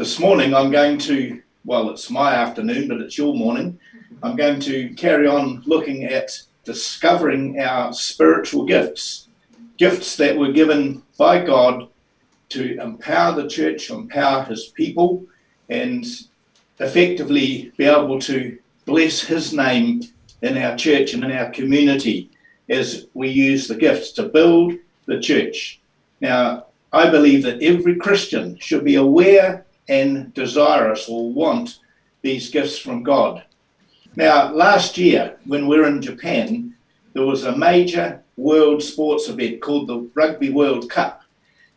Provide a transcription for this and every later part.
This morning I'm going to, well, it's my afternoon, but it's your morning. I'm going to carry on looking at discovering our spiritual gifts, gifts that were given by God to empower the church, empower his people, and effectively be able to bless his name in our church and in our community as we use the gifts to build the church. Now, I believe that every Christian should be aware and desirous or want these gifts from God. Now, last year, when we were in Japan, there was a major world sports event called the Rugby World Cup.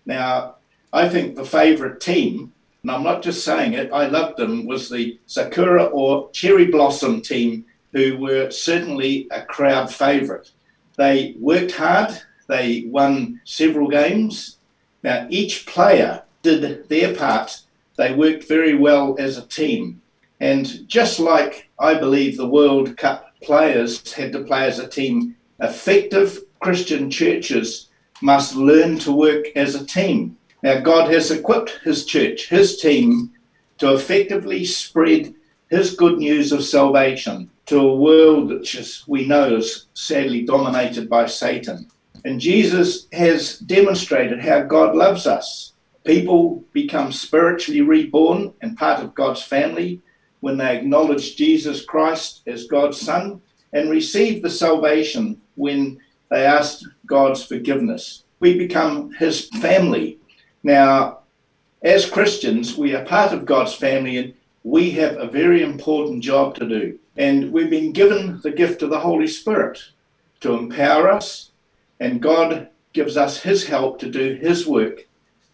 Now, I think the favourite team, and I'm not just saying it, I loved them, was the Sakura or Cherry Blossom team, who were certainly a crowd favourite. They worked hard, they won several games. Now, each player did their part they worked very well as a team. And just like I believe the World Cup players had to play as a team, effective Christian churches must learn to work as a team. Now, God has equipped His church, His team, to effectively spread His good news of salvation to a world which is, we know is sadly dominated by Satan. And Jesus has demonstrated how God loves us. People become spiritually reborn and part of God's family when they acknowledge Jesus Christ as God's Son and receive the salvation when they ask God's forgiveness. We become His family. Now, as Christians, we are part of God's family and we have a very important job to do. And we've been given the gift of the Holy Spirit to empower us, and God gives us His help to do His work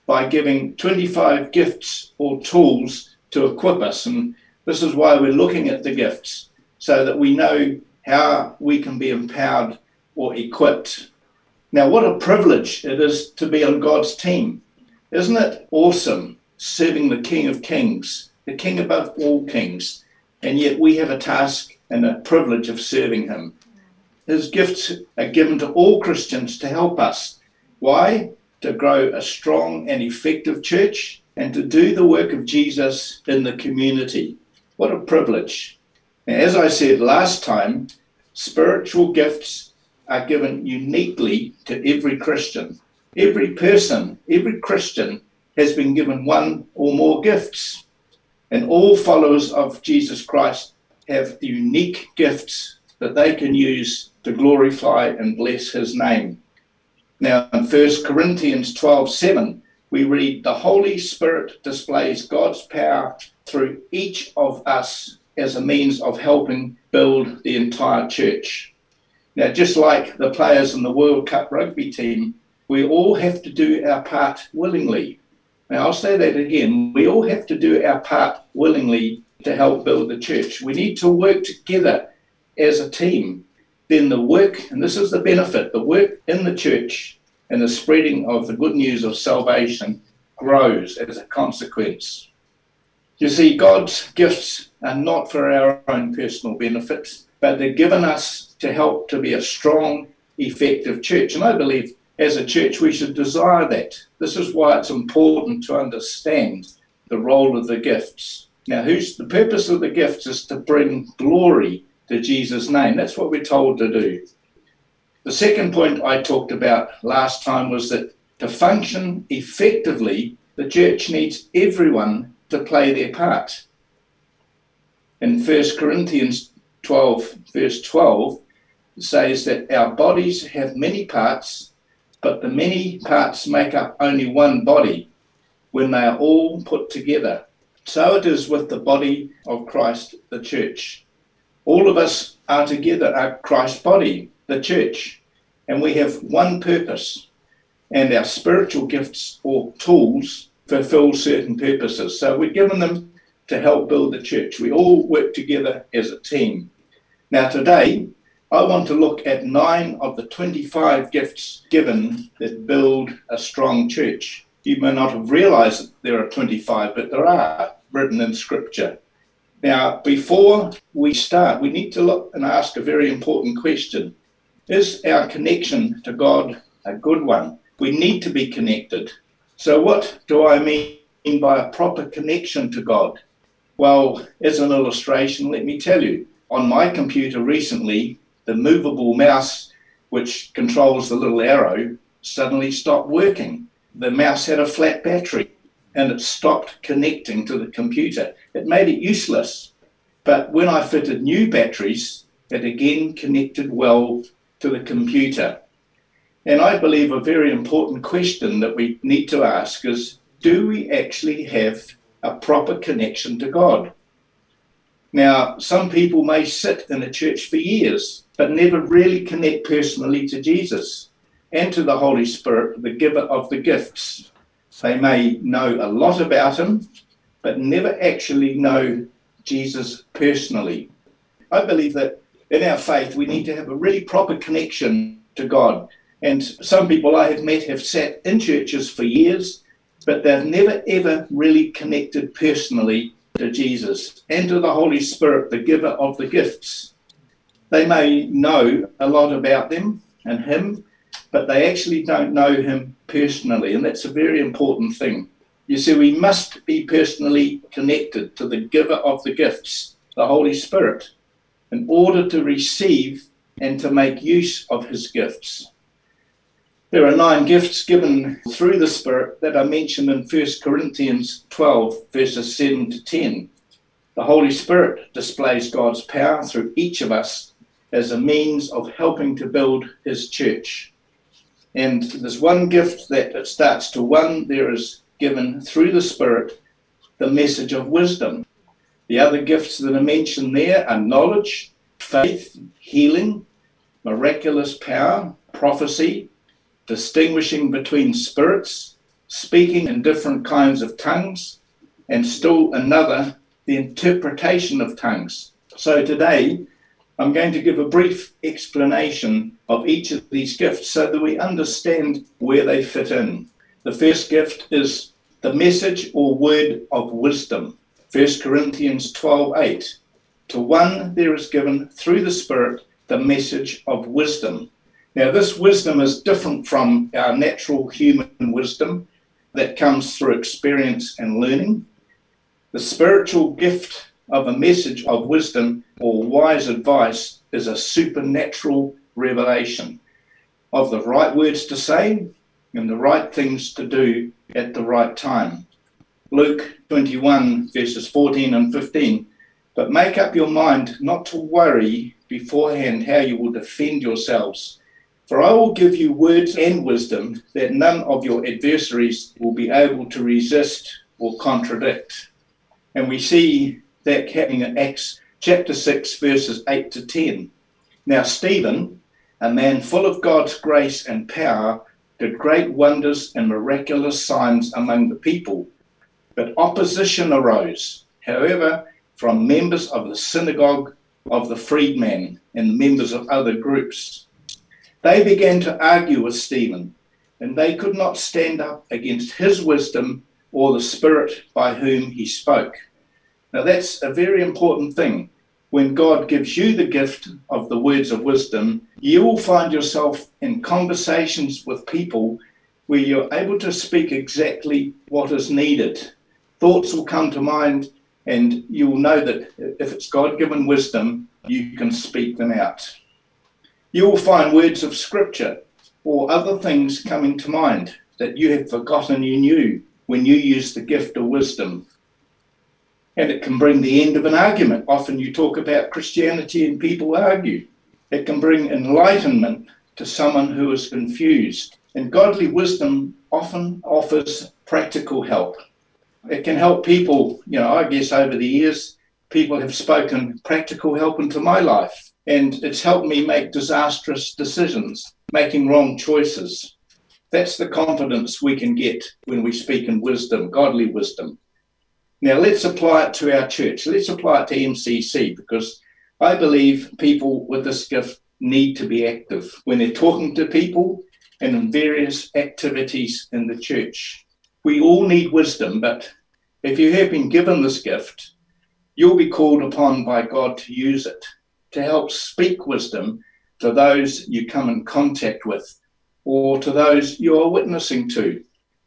by giving 25 gifts or tools to equip us. And this is why we're looking at the gifts, so that we know how we can be empowered or equipped. Now, what a privilege it is to be on God's team. Isn't it awesome serving the King of Kings, the King above all kings? And yet we have a task and a privilege of serving him. His gifts are given to all Christians to help us. Why? To grow a strong and effective church and to do the work of Jesus in the community. What a privilege. Now, as I said last time, spiritual gifts are given uniquely to every Christian. Every person, every Christian has been given one or more gifts. And all followers of Jesus Christ have unique gifts that they can use to glorify and bless his name. Now, in 1 Corinthians 12 7, we read, The Holy Spirit displays God's power through each of us as a means of helping build the entire church. Now, just like the players in the World Cup rugby team, we all have to do our part willingly. Now, I'll say that again. We all have to do our part willingly to help build the church. We need to work together as a team then the work, and this is the benefit, the work in the church and the spreading of the good news of salvation grows as a consequence. You see, God's gifts are not for our own personal benefits, but they're given us to help to be a strong, effective church. And I believe as a church we should desire that. This is why it's important to understand the role of the gifts. Now, who's the purpose of the gifts is to bring glory to Jesus' name. That's what we're told to do. The second point I talked about last time was that to function effectively, the church needs everyone to play their part. In 1 Corinthians 12, verse 12, it says that our bodies have many parts, but the many parts make up only one body when they are all put together. So it is with the body of Christ, the church. All of us are together at Christ's body, the church, and we have one purpose. And our spiritual gifts or tools fulfill certain purposes. So we're given them to help build the church. We all work together as a team. Now, today, I want to look at nine of the 25 gifts given that build a strong church. You may not have realized that there are 25, but there are written in Scripture. Now, before we start, we need to look and ask a very important question Is our connection to God a good one? We need to be connected. So, what do I mean by a proper connection to God? Well, as an illustration, let me tell you. On my computer recently, the movable mouse, which controls the little arrow, suddenly stopped working. The mouse had a flat battery and it stopped connecting to the computer. It made it useless. But when I fitted new batteries, it again connected well to the computer. And I believe a very important question that we need to ask is do we actually have a proper connection to God? Now, some people may sit in a church for years, but never really connect personally to Jesus and to the Holy Spirit, the giver of the gifts. They may know a lot about him, but never actually know Jesus personally. I believe that in our faith, we need to have a really proper connection to God. And some people I have met have sat in churches for years, but they've never ever really connected personally to Jesus and to the Holy Spirit, the giver of the gifts. They may know a lot about them and Him, but they actually don't know Him personally, and that's a very important thing. You see, we must be personally connected to the giver of the gifts, the Holy Spirit, in order to receive and to make use of His gifts. There are nine gifts given through the Spirit that are mentioned in 1 Corinthians 12, verses 7 to 10. The Holy Spirit displays God's power through each of us as a means of helping to build His church. And there's one gift that it starts to one, there is given through the Spirit the message of wisdom. The other gifts that are mentioned there are knowledge, faith, healing, miraculous power, prophecy, distinguishing between spirits, speaking in different kinds of tongues, and still another, the interpretation of tongues. So today, I'm going to give a brief explanation of each of these gifts so that we understand where they fit in. The first gift is the message or word of wisdom. 1 Corinthians 12:8. To one there is given through the Spirit the message of wisdom. Now, this wisdom is different from our natural human wisdom that comes through experience and learning. The spiritual gift of a message of wisdom or wise advice is a supernatural revelation of the right words to say and the right things to do at the right time. Luke 21, verses 14 and 15. But make up your mind not to worry beforehand how you will defend yourselves for I will give you words and wisdom that none of your adversaries will be able to resist or contradict. And we see that happening in Acts chapter 6, verses 8 to 10. Now, Stephen, a man full of God's grace and power, did great wonders and miraculous signs among the people. But opposition arose, however, from members of the synagogue of the freedmen and members of other groups they began to argue with Stephen, and they could not stand up against his wisdom or the spirit by whom he spoke. Now, that's a very important thing. When God gives you the gift of the words of wisdom, you will find yourself in conversations with people where you're able to speak exactly what is needed. Thoughts will come to mind, and you will know that if it's God given wisdom, you can speak them out you will find words of scripture or other things coming to mind that you have forgotten you knew when you use the gift of wisdom. And it can bring the end of an argument. Often you talk about Christianity and people argue. It can bring enlightenment to someone who is confused. And godly wisdom often offers practical help. It can help people, you know, I guess over the years, people have spoken practical help into my life and it's helped me make disastrous decisions, making wrong choices. That's the confidence we can get when we speak in wisdom, godly wisdom. Now, let's apply it to our church. Let's apply it to MCC because I believe people with this gift need to be active when they're talking to people and in various activities in the church. We all need wisdom, but if you have been given this gift, you'll be called upon by God to use it to help speak wisdom to those you come in contact with or to those you are witnessing to.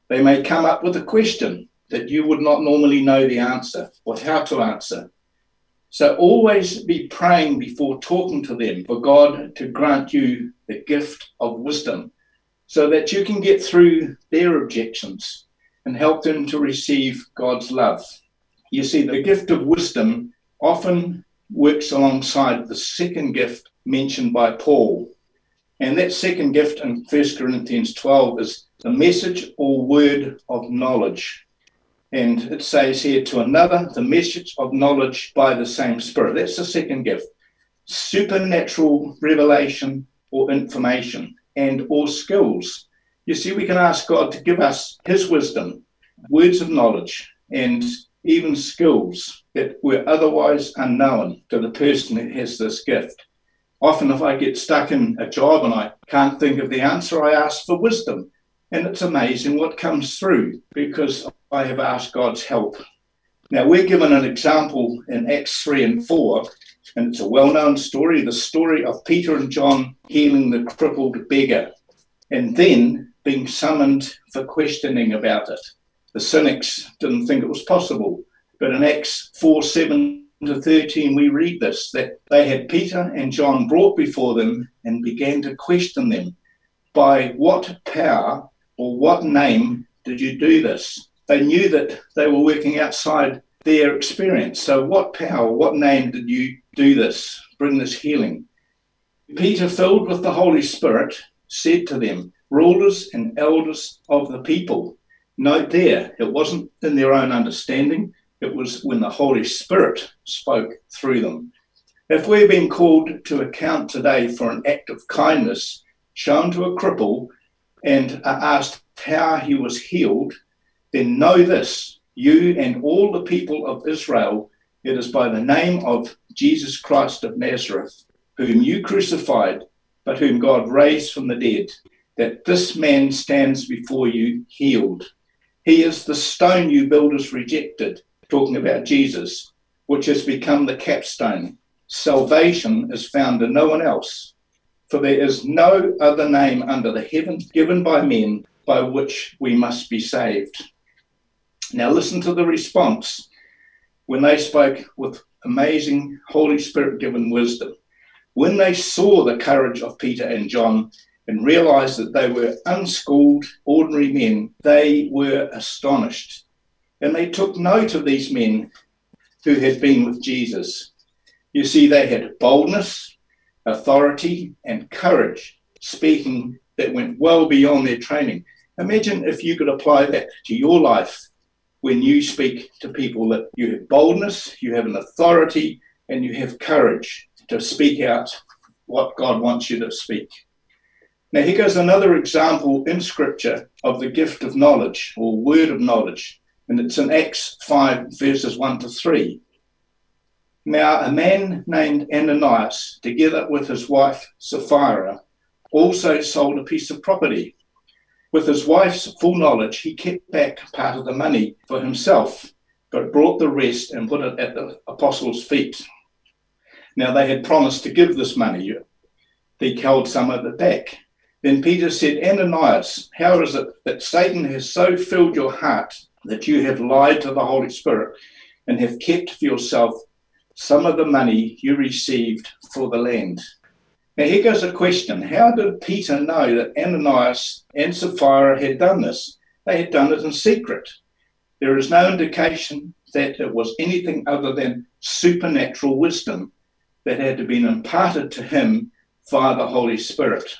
They may come up with a question that you would not normally know the answer or how to answer. So always be praying before talking to them for God to grant you the gift of wisdom so that you can get through their objections and help them to receive God's love. You see, the gift of wisdom often works alongside the second gift mentioned by Paul. And that second gift in 1 Corinthians 12 is the message or word of knowledge. And it says here to another, the message of knowledge by the same Spirit. That's the second gift. Supernatural revelation or information and or skills. You see, we can ask God to give us His wisdom, words of knowledge, and even skills that were otherwise unknown to the person who has this gift. Often, if I get stuck in a job and I can't think of the answer, I ask for wisdom. And it's amazing what comes through because I have asked God's help. Now, we're given an example in Acts 3 and 4, and it's a well known story the story of Peter and John healing the crippled beggar and then being summoned for questioning about it. The cynics didn't think it was possible, but in Acts 4 7 to 13, we read this that they had Peter and John brought before them and began to question them by what power or what name did you do this? They knew that they were working outside their experience. So, what power, what name did you do this, bring this healing? Peter, filled with the Holy Spirit, said to them, Rulers and elders of the people. Note there, it wasn't in their own understanding, it was when the Holy Spirit spoke through them. If we're being called to account today for an act of kindness shown to a cripple and are asked how he was healed, then know this you and all the people of Israel, it is by the name of Jesus Christ of Nazareth, whom you crucified, but whom God raised from the dead, that this man stands before you healed. He is the stone you builders rejected, talking about Jesus, which has become the capstone. Salvation is found in no one else, for there is no other name under the heaven given by men by which we must be saved. Now, listen to the response when they spoke with amazing Holy Spirit given wisdom. When they saw the courage of Peter and John and realized that they were unschooled, ordinary men, they were astonished. And they took note of these men who had been with Jesus. You see, they had boldness, authority, and courage, speaking that went well beyond their training. Imagine if you could apply that to your life when you speak to people that you have boldness, you have an authority, and you have courage to speak out what God wants you to speak. Now, here goes another example in Scripture of the gift of knowledge or word of knowledge, and it's in Acts 5, verses 1 to 3. Now, a man named Ananias, together with his wife Sapphira, also sold a piece of property. With his wife's full knowledge, he kept back part of the money for himself, but brought the rest and put it at the apostles' feet. Now they had promised to give this money. They held some of it back. Then Peter said, Ananias, how is it that Satan has so filled your heart that you have lied to the Holy Spirit and have kept for yourself some of the money you received for the land? Now, here goes a question How did Peter know that Ananias and Sapphira had done this? They had done it in secret. There is no indication that it was anything other than supernatural wisdom that had been imparted to him via the Holy Spirit.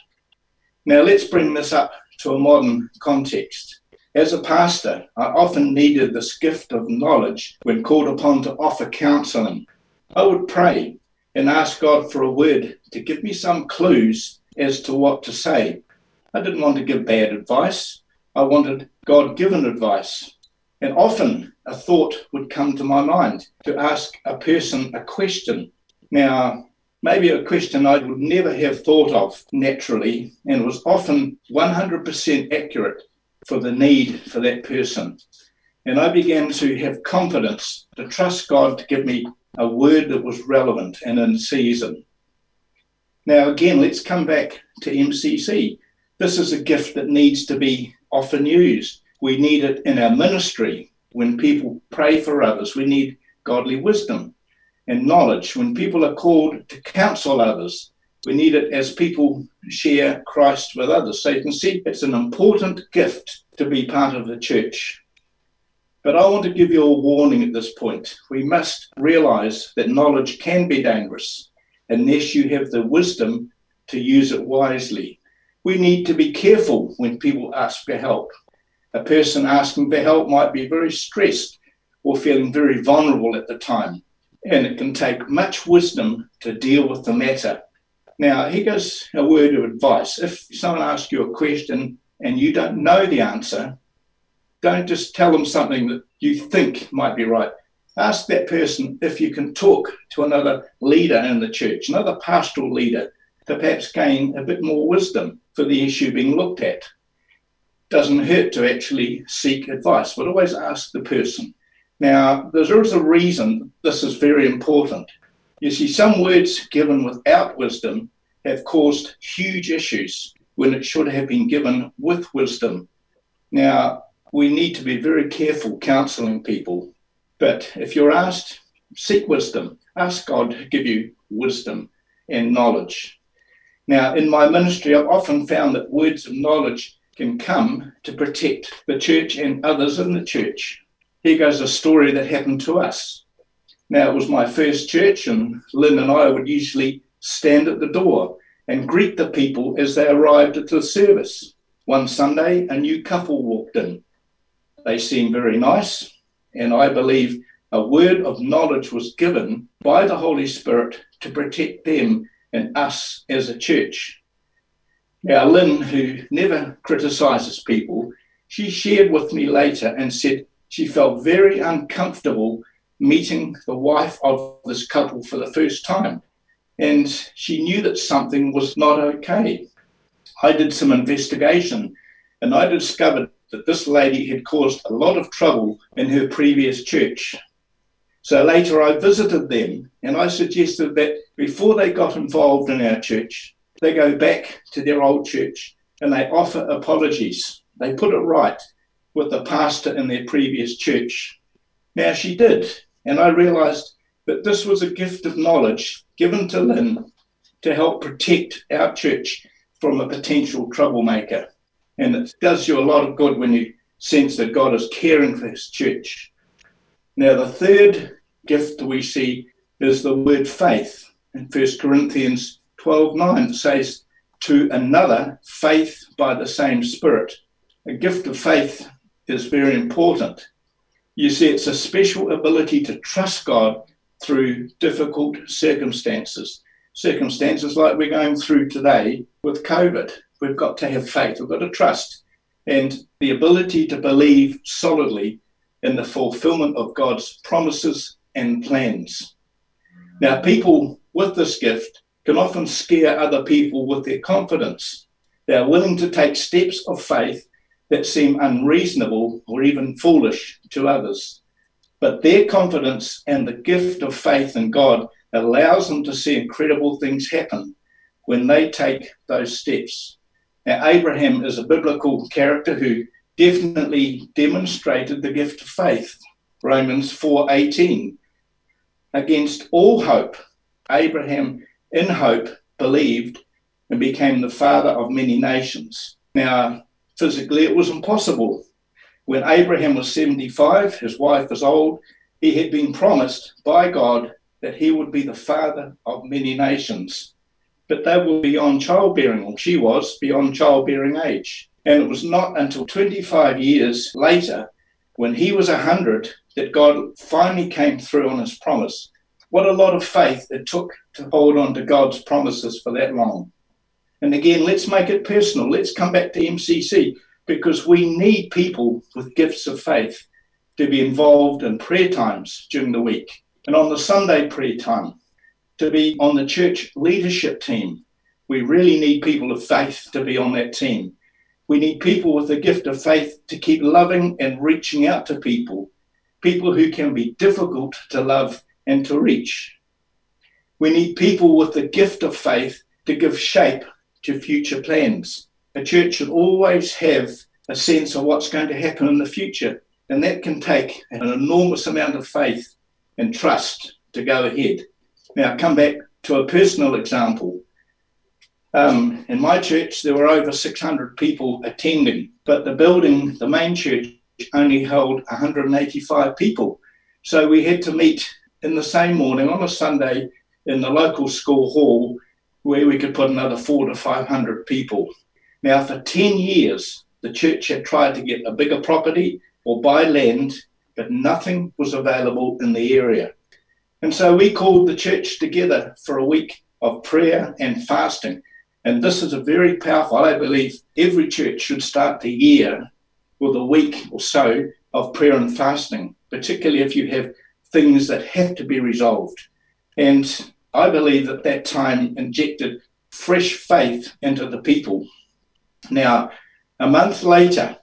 Now, let's bring this up to a modern context. As a pastor, I often needed this gift of knowledge when called upon to offer counseling. I would pray and ask God for a word to give me some clues as to what to say. I didn't want to give bad advice, I wanted God given advice. And often a thought would come to my mind to ask a person a question. Now, maybe a question I would never have thought of naturally and was often 100% accurate for the need for that person. And I began to have confidence to trust God to give me a word that was relevant and in season. Now, again, let's come back to MCC. This is a gift that needs to be often used. We need it in our ministry, when people pray for others, we need godly wisdom and knowledge. When people are called to counsel others, we need it as people share Christ with others. So you can see it's an important gift to be part of the church. But I want to give you a warning at this point. We must realize that knowledge can be dangerous unless you have the wisdom to use it wisely. We need to be careful when people ask for help. A person asking for help might be very stressed or feeling very vulnerable at the time, and it can take much wisdom to deal with the matter. Now, here goes a word of advice. If someone asks you a question and you don't know the answer, don't just tell them something that you think might be right. Ask that person if you can talk to another leader in the church, another pastoral leader, to perhaps gain a bit more wisdom for the issue being looked at. Doesn't hurt to actually seek advice, but always ask the person. Now, there is a reason this is very important. You see, some words given without wisdom have caused huge issues when it should have been given with wisdom. Now, we need to be very careful counseling people. But if you're asked, seek wisdom. Ask God to give you wisdom and knowledge. Now, in my ministry, I've often found that words of knowledge can come to protect the church and others in the church. Here goes a story that happened to us. Now, it was my first church, and Lynn and I would usually stand at the door and greet the people as they arrived at the service. One Sunday, a new couple walked in. They seemed very nice, and I believe a word of knowledge was given by the Holy Spirit to protect them and us as a church. Now, Lynn, who never criticizes people, she shared with me later and said she felt very uncomfortable meeting the wife of this couple for the first time. And she knew that something was not okay. I did some investigation and I discovered that this lady had caused a lot of trouble in her previous church. So later I visited them and I suggested that before they got involved in our church, they go back to their old church and they offer apologies. They put it right with the pastor in their previous church. Now she did, and I realized that this was a gift of knowledge given to Lynn to help protect our church from a potential troublemaker. And it does you a lot of good when you sense that God is caring for his church. Now, the third gift we see is the word faith. In 1 Corinthians 12 9, it says, To another, faith by the same Spirit. A gift of faith is very important. You see, it's a special ability to trust God through difficult circumstances. Circumstances like we're going through today with COVID. We've got to have faith, we've got to trust, and the ability to believe solidly in the fulfillment of God's promises and plans. Now, people with this gift can often scare other people with their confidence. They are willing to take steps of faith that seem unreasonable or even foolish to others. But their confidence and the gift of faith in God allows them to see incredible things happen when they take those steps. Now, Abraham is a biblical character who definitely demonstrated the gift of faith. Romans 4:18. Against all hope, Abraham in hope believed and became the father of many nations. Now, physically it was impossible. When Abraham was 75, his wife was old, he had been promised by God that he would be the father of many nations but they were beyond childbearing, or she was beyond childbearing age. And it was not until 25 years later, when he was 100, that God finally came through on his promise. What a lot of faith it took to hold on to God's promises for that long. And again, let's make it personal. Let's come back to MCC because we need people with gifts of faith to be involved in prayer times during the week and on the Sunday prayer time to be on the church leadership team. We really need people of faith to be on that team. We need people with the gift of faith to keep loving and reaching out to people, people who can be difficult to love and to reach. We need people with the gift of faith to give shape to future plans. A church should always have a sense of what's going to happen in the future And that can take an enormous amount of faith and trust to go ahead. Now, come back to a personal example. Um, in my church, there were over 600 people attending, but the building, the main church, only held 185 people. So we had to meet in the same morning on a Sunday in the local school hall where we could put another four to 500 people. Now, for 10 years, the church had tried to get a bigger property or buy land, but nothing was available in the area. And so we called the church together for a week of prayer and fasting. And this is a very powerful, I believe every church should start the year with a week or so of prayer and fasting, particularly if you have things that have to be resolved. And I believe that that time injected fresh faith into the people. Now, a month later,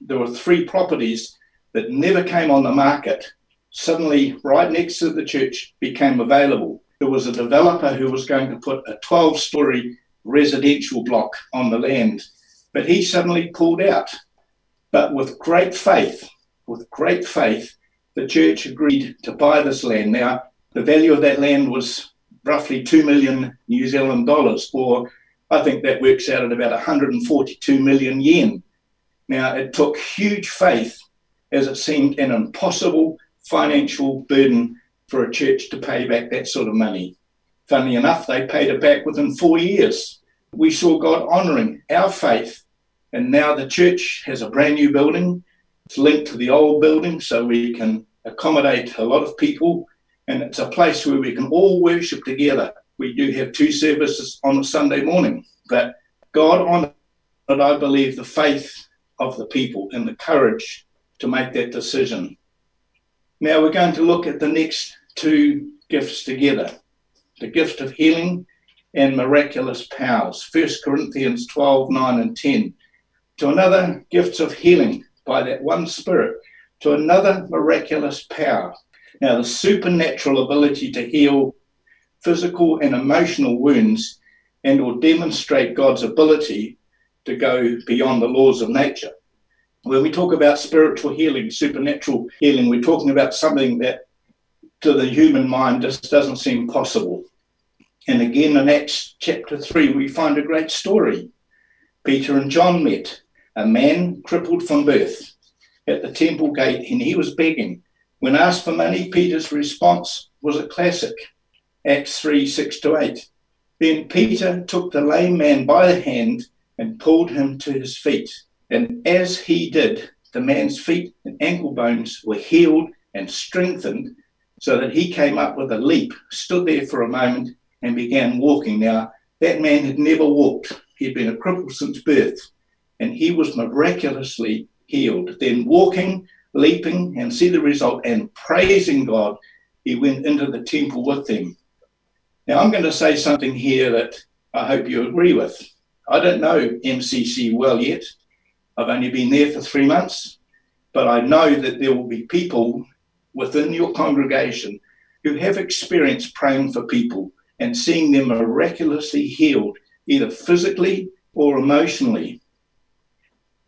there were three properties that never came on the market. Suddenly, right next to the church, became available. There was a developer who was going to put a 12 story residential block on the land, but he suddenly pulled out. But with great faith, with great faith, the church agreed to buy this land. Now, the value of that land was roughly 2 million New Zealand dollars, or I think that works out at about 142 million yen. Now, it took huge faith as it seemed an impossible financial burden for a church to pay back that sort of money. Funnily enough, they paid it back within four years. We saw God honouring our faith, and now the church has a brand new building. It's linked to the old building, so we can accommodate a lot of people and it's a place where we can all worship together. We do have two services on a Sunday morning, but God honoured, I believe, the faith of the people and the courage to make that decision. Now we're going to look at the next two gifts together the gift of healing and miraculous powers. 1 Corinthians 12 9 and 10. To another, gifts of healing by that one Spirit. To another, miraculous power now, the supernatural ability to heal physical and emotional wounds and or demonstrate God's ability to go beyond the laws of nature. When we talk about spiritual healing, supernatural healing, we're talking about something that to the human mind just doesn't seem possible. And again, in Acts chapter 3, we find a great story. Peter and John met a man crippled from birth at the temple gate, and he was begging. When asked for money, Peter's response was a classic Acts 3 6 to 8. Then Peter took the lame man by the hand and pulled him to his feet. And as he did, the man's feet and ankle bones were healed and strengthened so that he came up with a leap, stood there for a moment, and began walking. Now, that man had never walked, he'd been a cripple since birth, and he was miraculously healed. Then, walking leaping and see the result and praising God, he went into the temple with them. Now, I'm going to say something here that I hope you agree with. I don't know MCC well yet. I've only been there for three months, but I know that there will be people within your congregation who have experienced praying for people and seeing them miraculously healed, either physically or emotionally.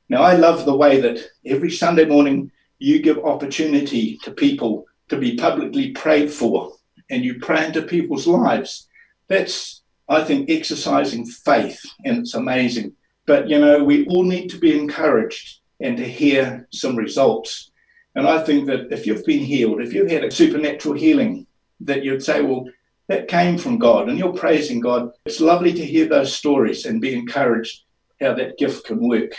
Now, I love the way that every Sunday morning you give opportunity to people to be publicly prayed for and you pray into people's lives. That's, I think, exercising faith, and it's amazing. But, you know, we all need to be encouraged and to hear some results. And I think that if you've been healed, if you've had a supernatural healing, that you'd say, well, that came from God and you're praising God. It's lovely to hear those stories and be encouraged how that gift can work.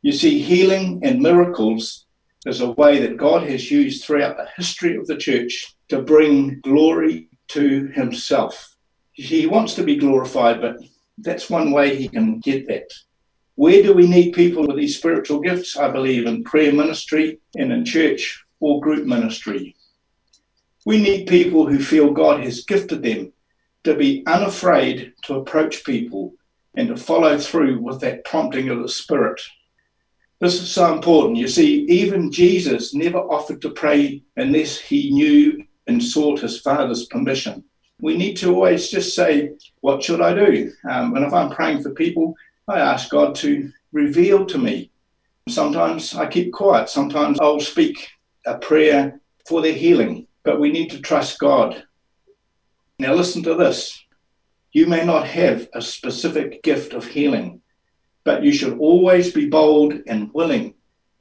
You see, healing and miracles is a way that God has used throughout the history of the church to bring glory to himself. He wants to be glorified, but that's one way he can get that. Where do we need people with these spiritual gifts? I believe in prayer ministry and in church or group ministry. We need people who feel God has gifted them to be unafraid to approach people and to follow through with that prompting of the Spirit. This is so important. You see, even Jesus never offered to pray unless he knew and sought his Father's permission. We need to always just say, What should I do? Um, and if I'm praying for people, I ask God to reveal to me. Sometimes I keep quiet. Sometimes I'll speak a prayer for their healing, but we need to trust God. Now, listen to this. You may not have a specific gift of healing, but you should always be bold and willing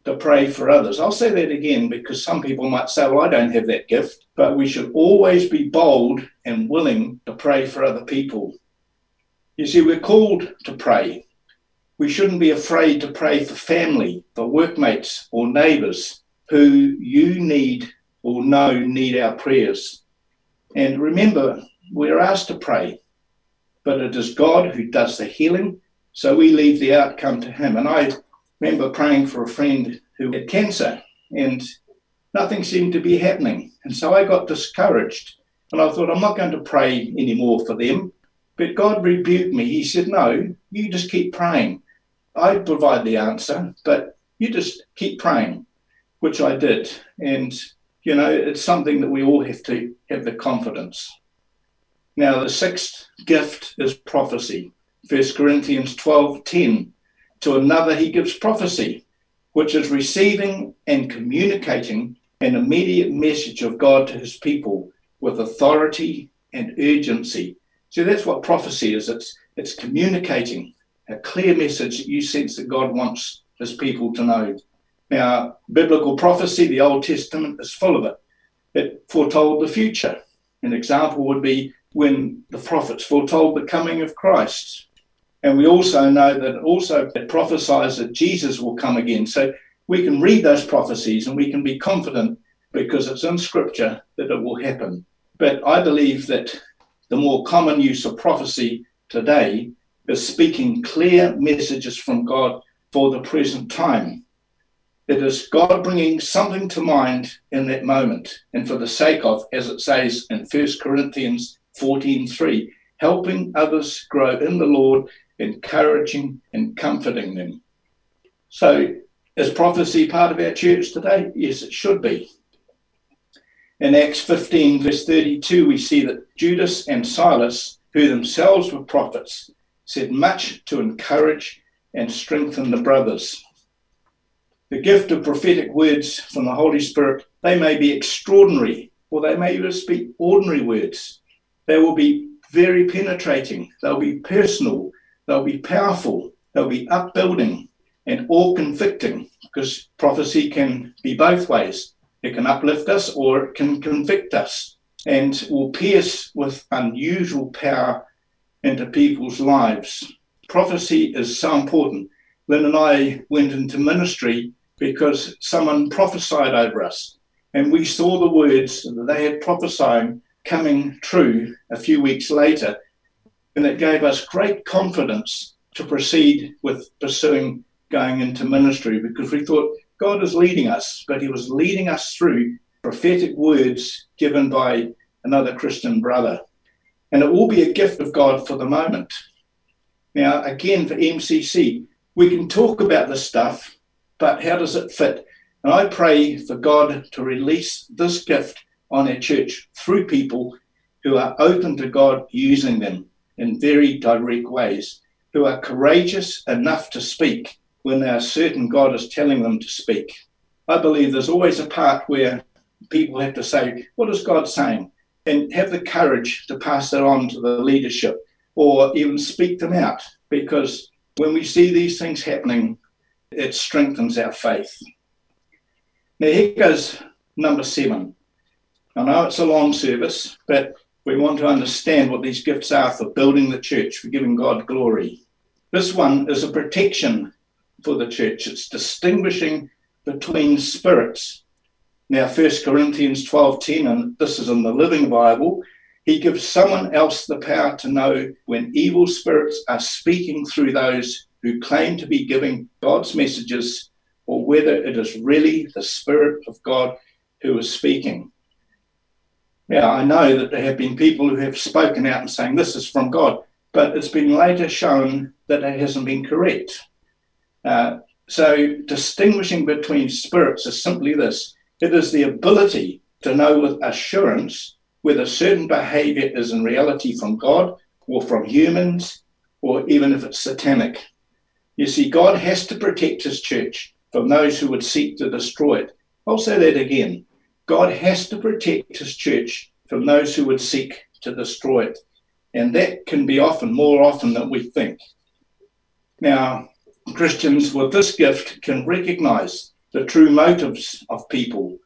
to pray for others. I'll say that again because some people might say, well, I don't have that gift, but we should always be bold and willing to pray for other people. You see, we're called to pray. We shouldn't be afraid to pray for family, for workmates or neighbours who you need or know need our prayers. And remember, we're asked to pray, but it is God who does the healing, so we leave the outcome to Him. And I remember praying for a friend who had cancer, and nothing seemed to be happening. And so I got discouraged, and I thought, I'm not going to pray anymore for them. But God rebuked me. He said, No, you just keep praying. I provide the answer, but you just keep praying, which I did. And, you know, it's something that we all have to have the confidence. Now, the sixth gift is prophecy. 1 Corinthians 12 10. To another, he gives prophecy, which is receiving and communicating an immediate message of God to his people with authority and urgency. So that's what prophecy is it's, it's communicating a clear message that you sense that God wants his people to know. Now, biblical prophecy, the Old Testament is full of it. It foretold the future. An example would be when the prophets foretold the coming of Christ. And we also know that also it prophesies that Jesus will come again. So we can read those prophecies and we can be confident because it's in scripture that it will happen. But I believe that the more common use of prophecy today is speaking clear messages from God for the present time. It is God bringing something to mind in that moment, and for the sake of, as it says in 1 Corinthians 14:3, helping others grow in the Lord, encouraging and comforting them. So, is prophecy part of our church today? Yes, it should be. In Acts 15, verse 32, we see that Judas and Silas, who themselves were prophets, said much to encourage and strengthen the brothers. The gift of prophetic words from the Holy Spirit, they may be extraordinary, or they may just be ordinary words. They will be very penetrating, they'll be personal, they'll be powerful, they'll be upbuilding and all convicting, because prophecy can be both ways. It can uplift us or it can convict us and will pierce with unusual power into people's lives. Prophecy is so important. Lynn and I went into ministry because someone prophesied over us, and we saw the words that they had prophesied coming true a few weeks later, and it gave us great confidence to proceed with pursuing going into ministry because we thought God is leading us, but He was leading us through prophetic words given by another Christian brother. And it will be a gift of God for the moment. Now, again, for MCC, we can talk about this stuff, but how does it fit? And I pray for God to release this gift on our church through people who are open to God using them in very direct ways, who are courageous enough to speak when they are certain God is telling them to speak. I believe there's always a part where people have to say, What is God saying? And have the courage to pass that on to the leadership or even speak them out because when we see these things happening, it strengthens our faith. Now, here goes number seven. I know it's a long service, but we want to understand what these gifts are for building the church, for giving God glory. This one is a protection for the church. It's distinguishing between spirits. Now, 1 Corinthians 12:10, and this is in the Living Bible, he gives someone else the power to know when evil spirits are speaking through those who claim to be giving God's messages, or whether it is really the Spirit of God who is speaking. Now, I know that there have been people who have spoken out and saying this is from God, but it's been later shown that it hasn't been correct. Uh, so, distinguishing between spirits is simply this it is the ability to know with assurance whether certain behavior is in reality from God or from humans, or even if it's satanic. You see, God has to protect his church from those who would seek to destroy it. I'll say that again. God has to protect his church from those who would seek to destroy it. And that can be often, more often than we think. Now, Christians with this gift can recognize the true motives of people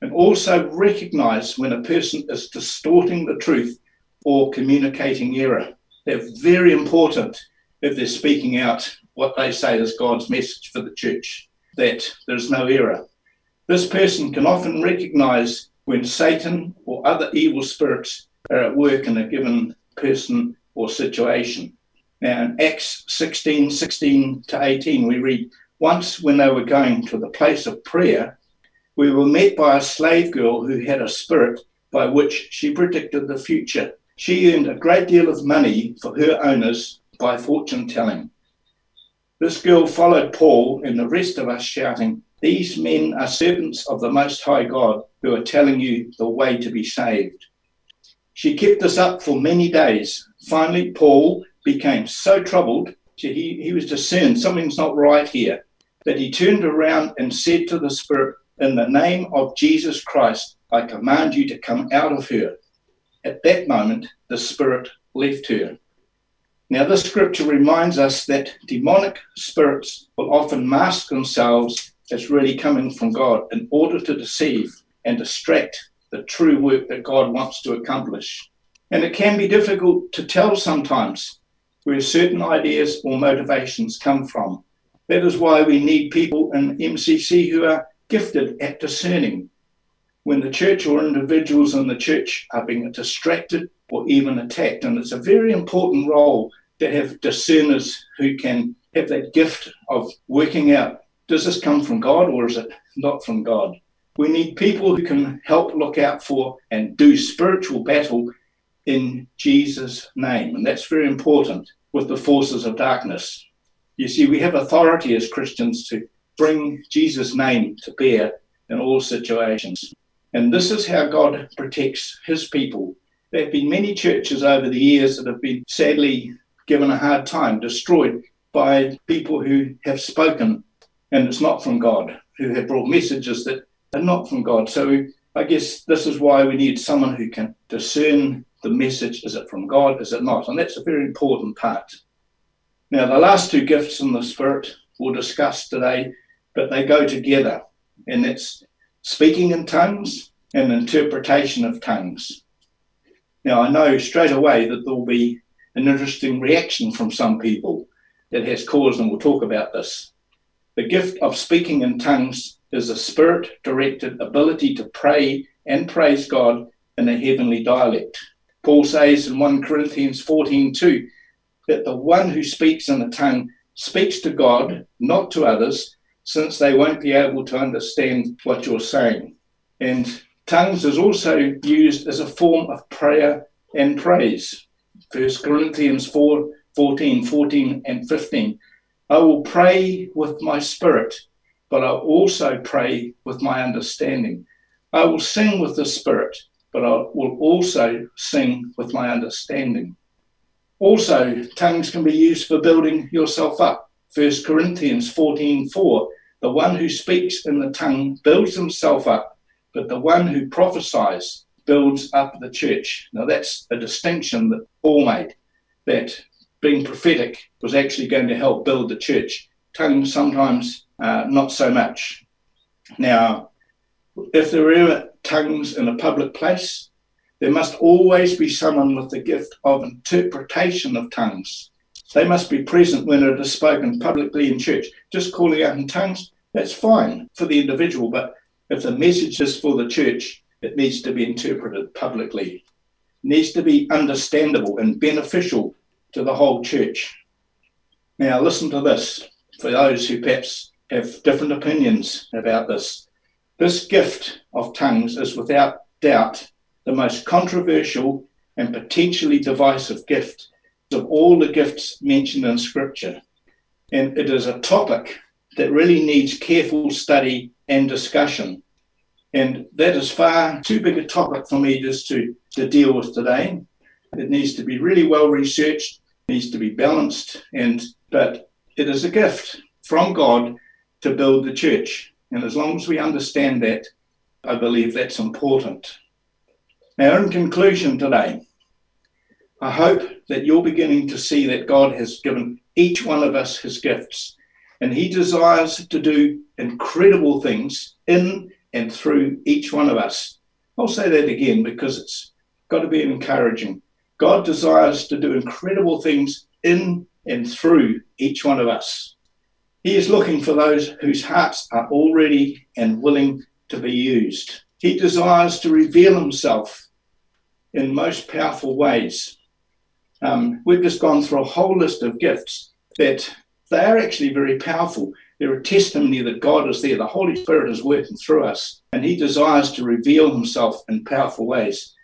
and also recognize when a person is distorting the truth or communicating error. They're very important if they're speaking out what they say is God's message for the church, that there's no error. This person can often recognize when Satan or other evil spirits are at work in a given person or situation. Now, in Acts 16 16 to 18, we read, Once when they were going to the place of prayer, we were met by a slave girl who had a spirit by which she predicted the future. She earned a great deal of money for her owners by fortune telling. This girl followed Paul and the rest of us, shouting, These men are servants of the Most High God who are telling you the way to be saved. She kept this up for many days. Finally, Paul became so troubled, he, he was discerned something's not right here, that he turned around and said to the Spirit, In the name of Jesus Christ, I command you to come out of her. At that moment, the Spirit left her. Now, this scripture reminds us that demonic spirits will often mask themselves as really coming from God in order to deceive and distract the true work that God wants to accomplish. And it can be difficult to tell sometimes where certain ideas or motivations come from. That is why we need people in MCC who are gifted at discerning when the church or individuals in the church are being distracted or even attacked. And it's a very important role to have discerners who can have that gift of working out does this come from God or is it not from God? We need people who can help look out for and do spiritual battle in Jesus' name. And that's very important with the forces of darkness. You see, we have authority as Christians to bring Jesus' name to bear in all situations. And this is how God protects his people. There have been many churches over the years that have been sadly given a hard time, destroyed by people who have spoken, and it's not from God, who have brought messages that are not from God. So I guess this is why we need someone who can discern the message is it from God, is it not? And that's a very important part. Now, the last two gifts in the Spirit we'll discuss today, but they go together, and that's speaking in tongues and interpretation of tongues. Now, I know straight away that there will be an interesting reaction from some people that has caused, and we'll talk about this. The gift of speaking in tongues is a spirit directed ability to pray and praise God in a heavenly dialect. Paul says in 1 Corinthians 14 2 that the one who speaks in a tongue speaks to God, not to others, since they won't be able to understand what you're saying. And tongues is also used as a form of prayer and praise. First Corinthians 4 14, 14, and 15. I will pray with my spirit, but I'll also pray with my understanding. I will sing with the spirit, but I will also sing with my understanding. Also, tongues can be used for building yourself up. First Corinthians 14:4 4. The one who speaks in the tongue builds himself up, but the one who prophesies builds up the church. Now, that's a distinction that Paul made, that being prophetic was actually going to help build the church. Tongues sometimes uh, not so much. Now, if there are tongues in a public place, there must always be someone with the gift of interpretation of tongues. They must be present when it is spoken publicly in church. Just calling out in tongues, that's fine for the individual, but if the message is for the church, it needs to be interpreted publicly. It needs to be understandable and beneficial to the whole church. Now, listen to this for those who perhaps have different opinions about this. This gift of tongues is without doubt the most controversial and potentially divisive gift of all the gifts mentioned in Scripture. And it is a topic that really needs careful study and discussion. And that is far too big a topic for me just to, to deal with today. It needs to be really well researched, needs to be balanced, and but it is a gift from God to build the church. And as long as we understand that, I believe that's important. Now, in conclusion today, I hope that you're beginning to see that God has given each one of us his gifts, and he desires to do incredible things in and through each one of us. I'll say that again because it's got to be encouraging. God desires to do incredible things in and through each one of us. He is looking for those whose hearts are already and willing to be used. He desires to reveal himself in most powerful ways. Um, we've just gone through a whole list of gifts that they are actually very powerful. They're a testimony that God is there. The Holy Spirit is working through us, and He desires to reveal Himself in powerful ways.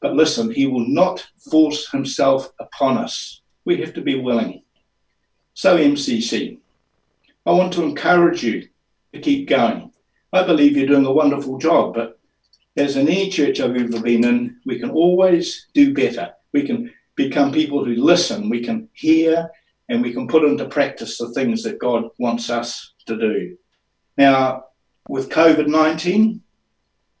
But listen, He will not force Himself upon us. We have to be willing. So, MCC, I want to encourage you to keep going. I believe you're doing a wonderful job, but as in any church I've ever been in, we can always do better. We can become people who listen, we can hear, and we can put into practice the things that God wants us to do. Now, with COVID 19,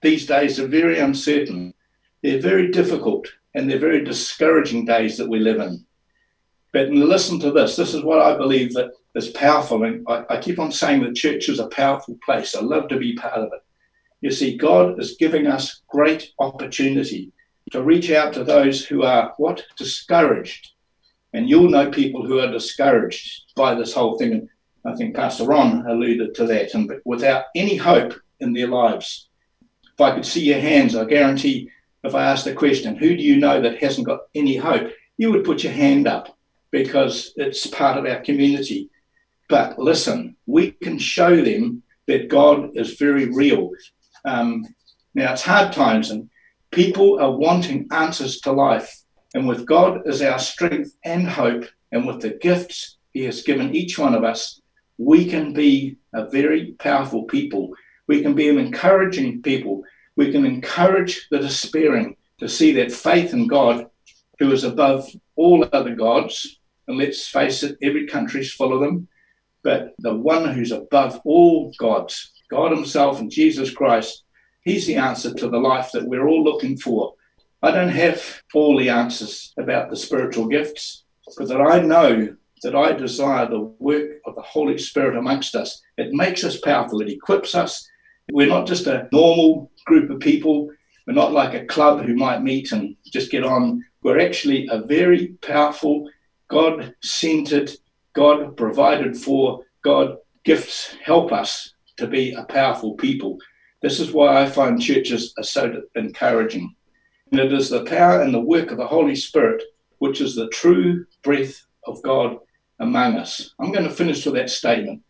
these days are very uncertain. They're very difficult and they're very discouraging days that we live in. But listen to this. This is what I believe that is powerful. And I, I keep on saying that church is a powerful place. I love to be part of it. You see, God is giving us great opportunity to reach out to those who are what? Discouraged. And you'll know people who are discouraged by this whole thing. I think Pastor Ron alluded to that. And without any hope in their lives. If I could see your hands, I guarantee if I asked the question, who do you know that hasn't got any hope? You would put your hand up because it's part of our community. But listen, we can show them that God is very real. Um, now, it's hard times, and People are wanting answers to life. And with God as our strength and hope, and with the gifts He has given each one of us, we can be a very powerful people. We can be an encouraging people. We can encourage the despairing to see that faith in God, who is above all other gods, and let's face it, every country's full of them, but the one who's above all gods, God Himself and Jesus Christ, He's the answer to the life that we're all looking for. I don't have all the answers about the spiritual gifts, but that I know that I desire the work of the Holy Spirit amongst us. It makes us powerful, it equips us. We're not just a normal group of people, we're not like a club who might meet and just get on. We're actually a very powerful, God centered, God provided for, God gifts help us to be a powerful people. This is why I find churches are so encouraging. And it is the power and the work of the Holy Spirit which is the true breath of God among us. I'm going to finish with that statement.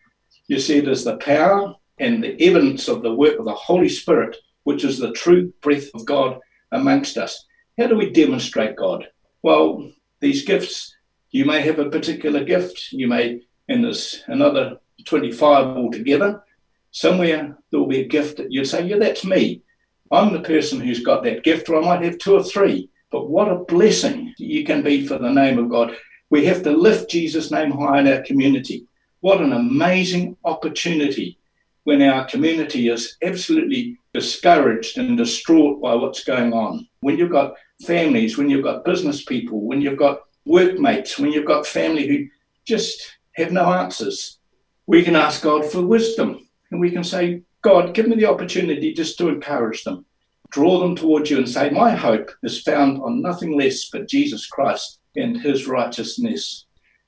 You see, it is the power and the evidence of the work of the Holy Spirit which is the true breath of God amongst us. How do we demonstrate God? Well, these gifts, you may have a particular gift, you may, and there's another 25 altogether. Somewhere there will be a gift that you'd say, Yeah, that's me. I'm the person who's got that gift, or I might have two or three. But what a blessing you can be for the name of God. We have to lift Jesus' name high in our community. What an amazing opportunity when our community is absolutely discouraged and distraught by what's going on. When you've got families, when you've got business people, when you've got workmates, when you've got family who just have no answers, we can ask God for wisdom and we can say, God, give me the opportunity just to encourage them, draw them towards you and say, My hope is found on nothing less but Jesus Christ and his righteousness.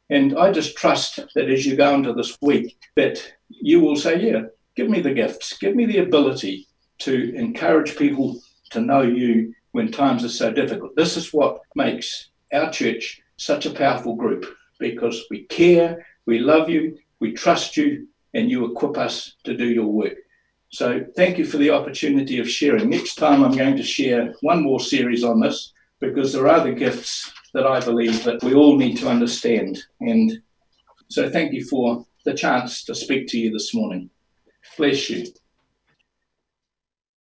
And I just trust that as you go into this week, that you will say, Yeah, give me the gifts, give me the ability to encourage people to know you when times are so difficult. This is what makes our church such a powerful group because we care, we love you, we trust you, and you equip us to do your work. So thank you for the opportunity of sharing. Next time I'm going to share one more series on this because there are other gifts that I believe that we all need to understand. And so thank you for the chance to speak to you this morning. Bless you.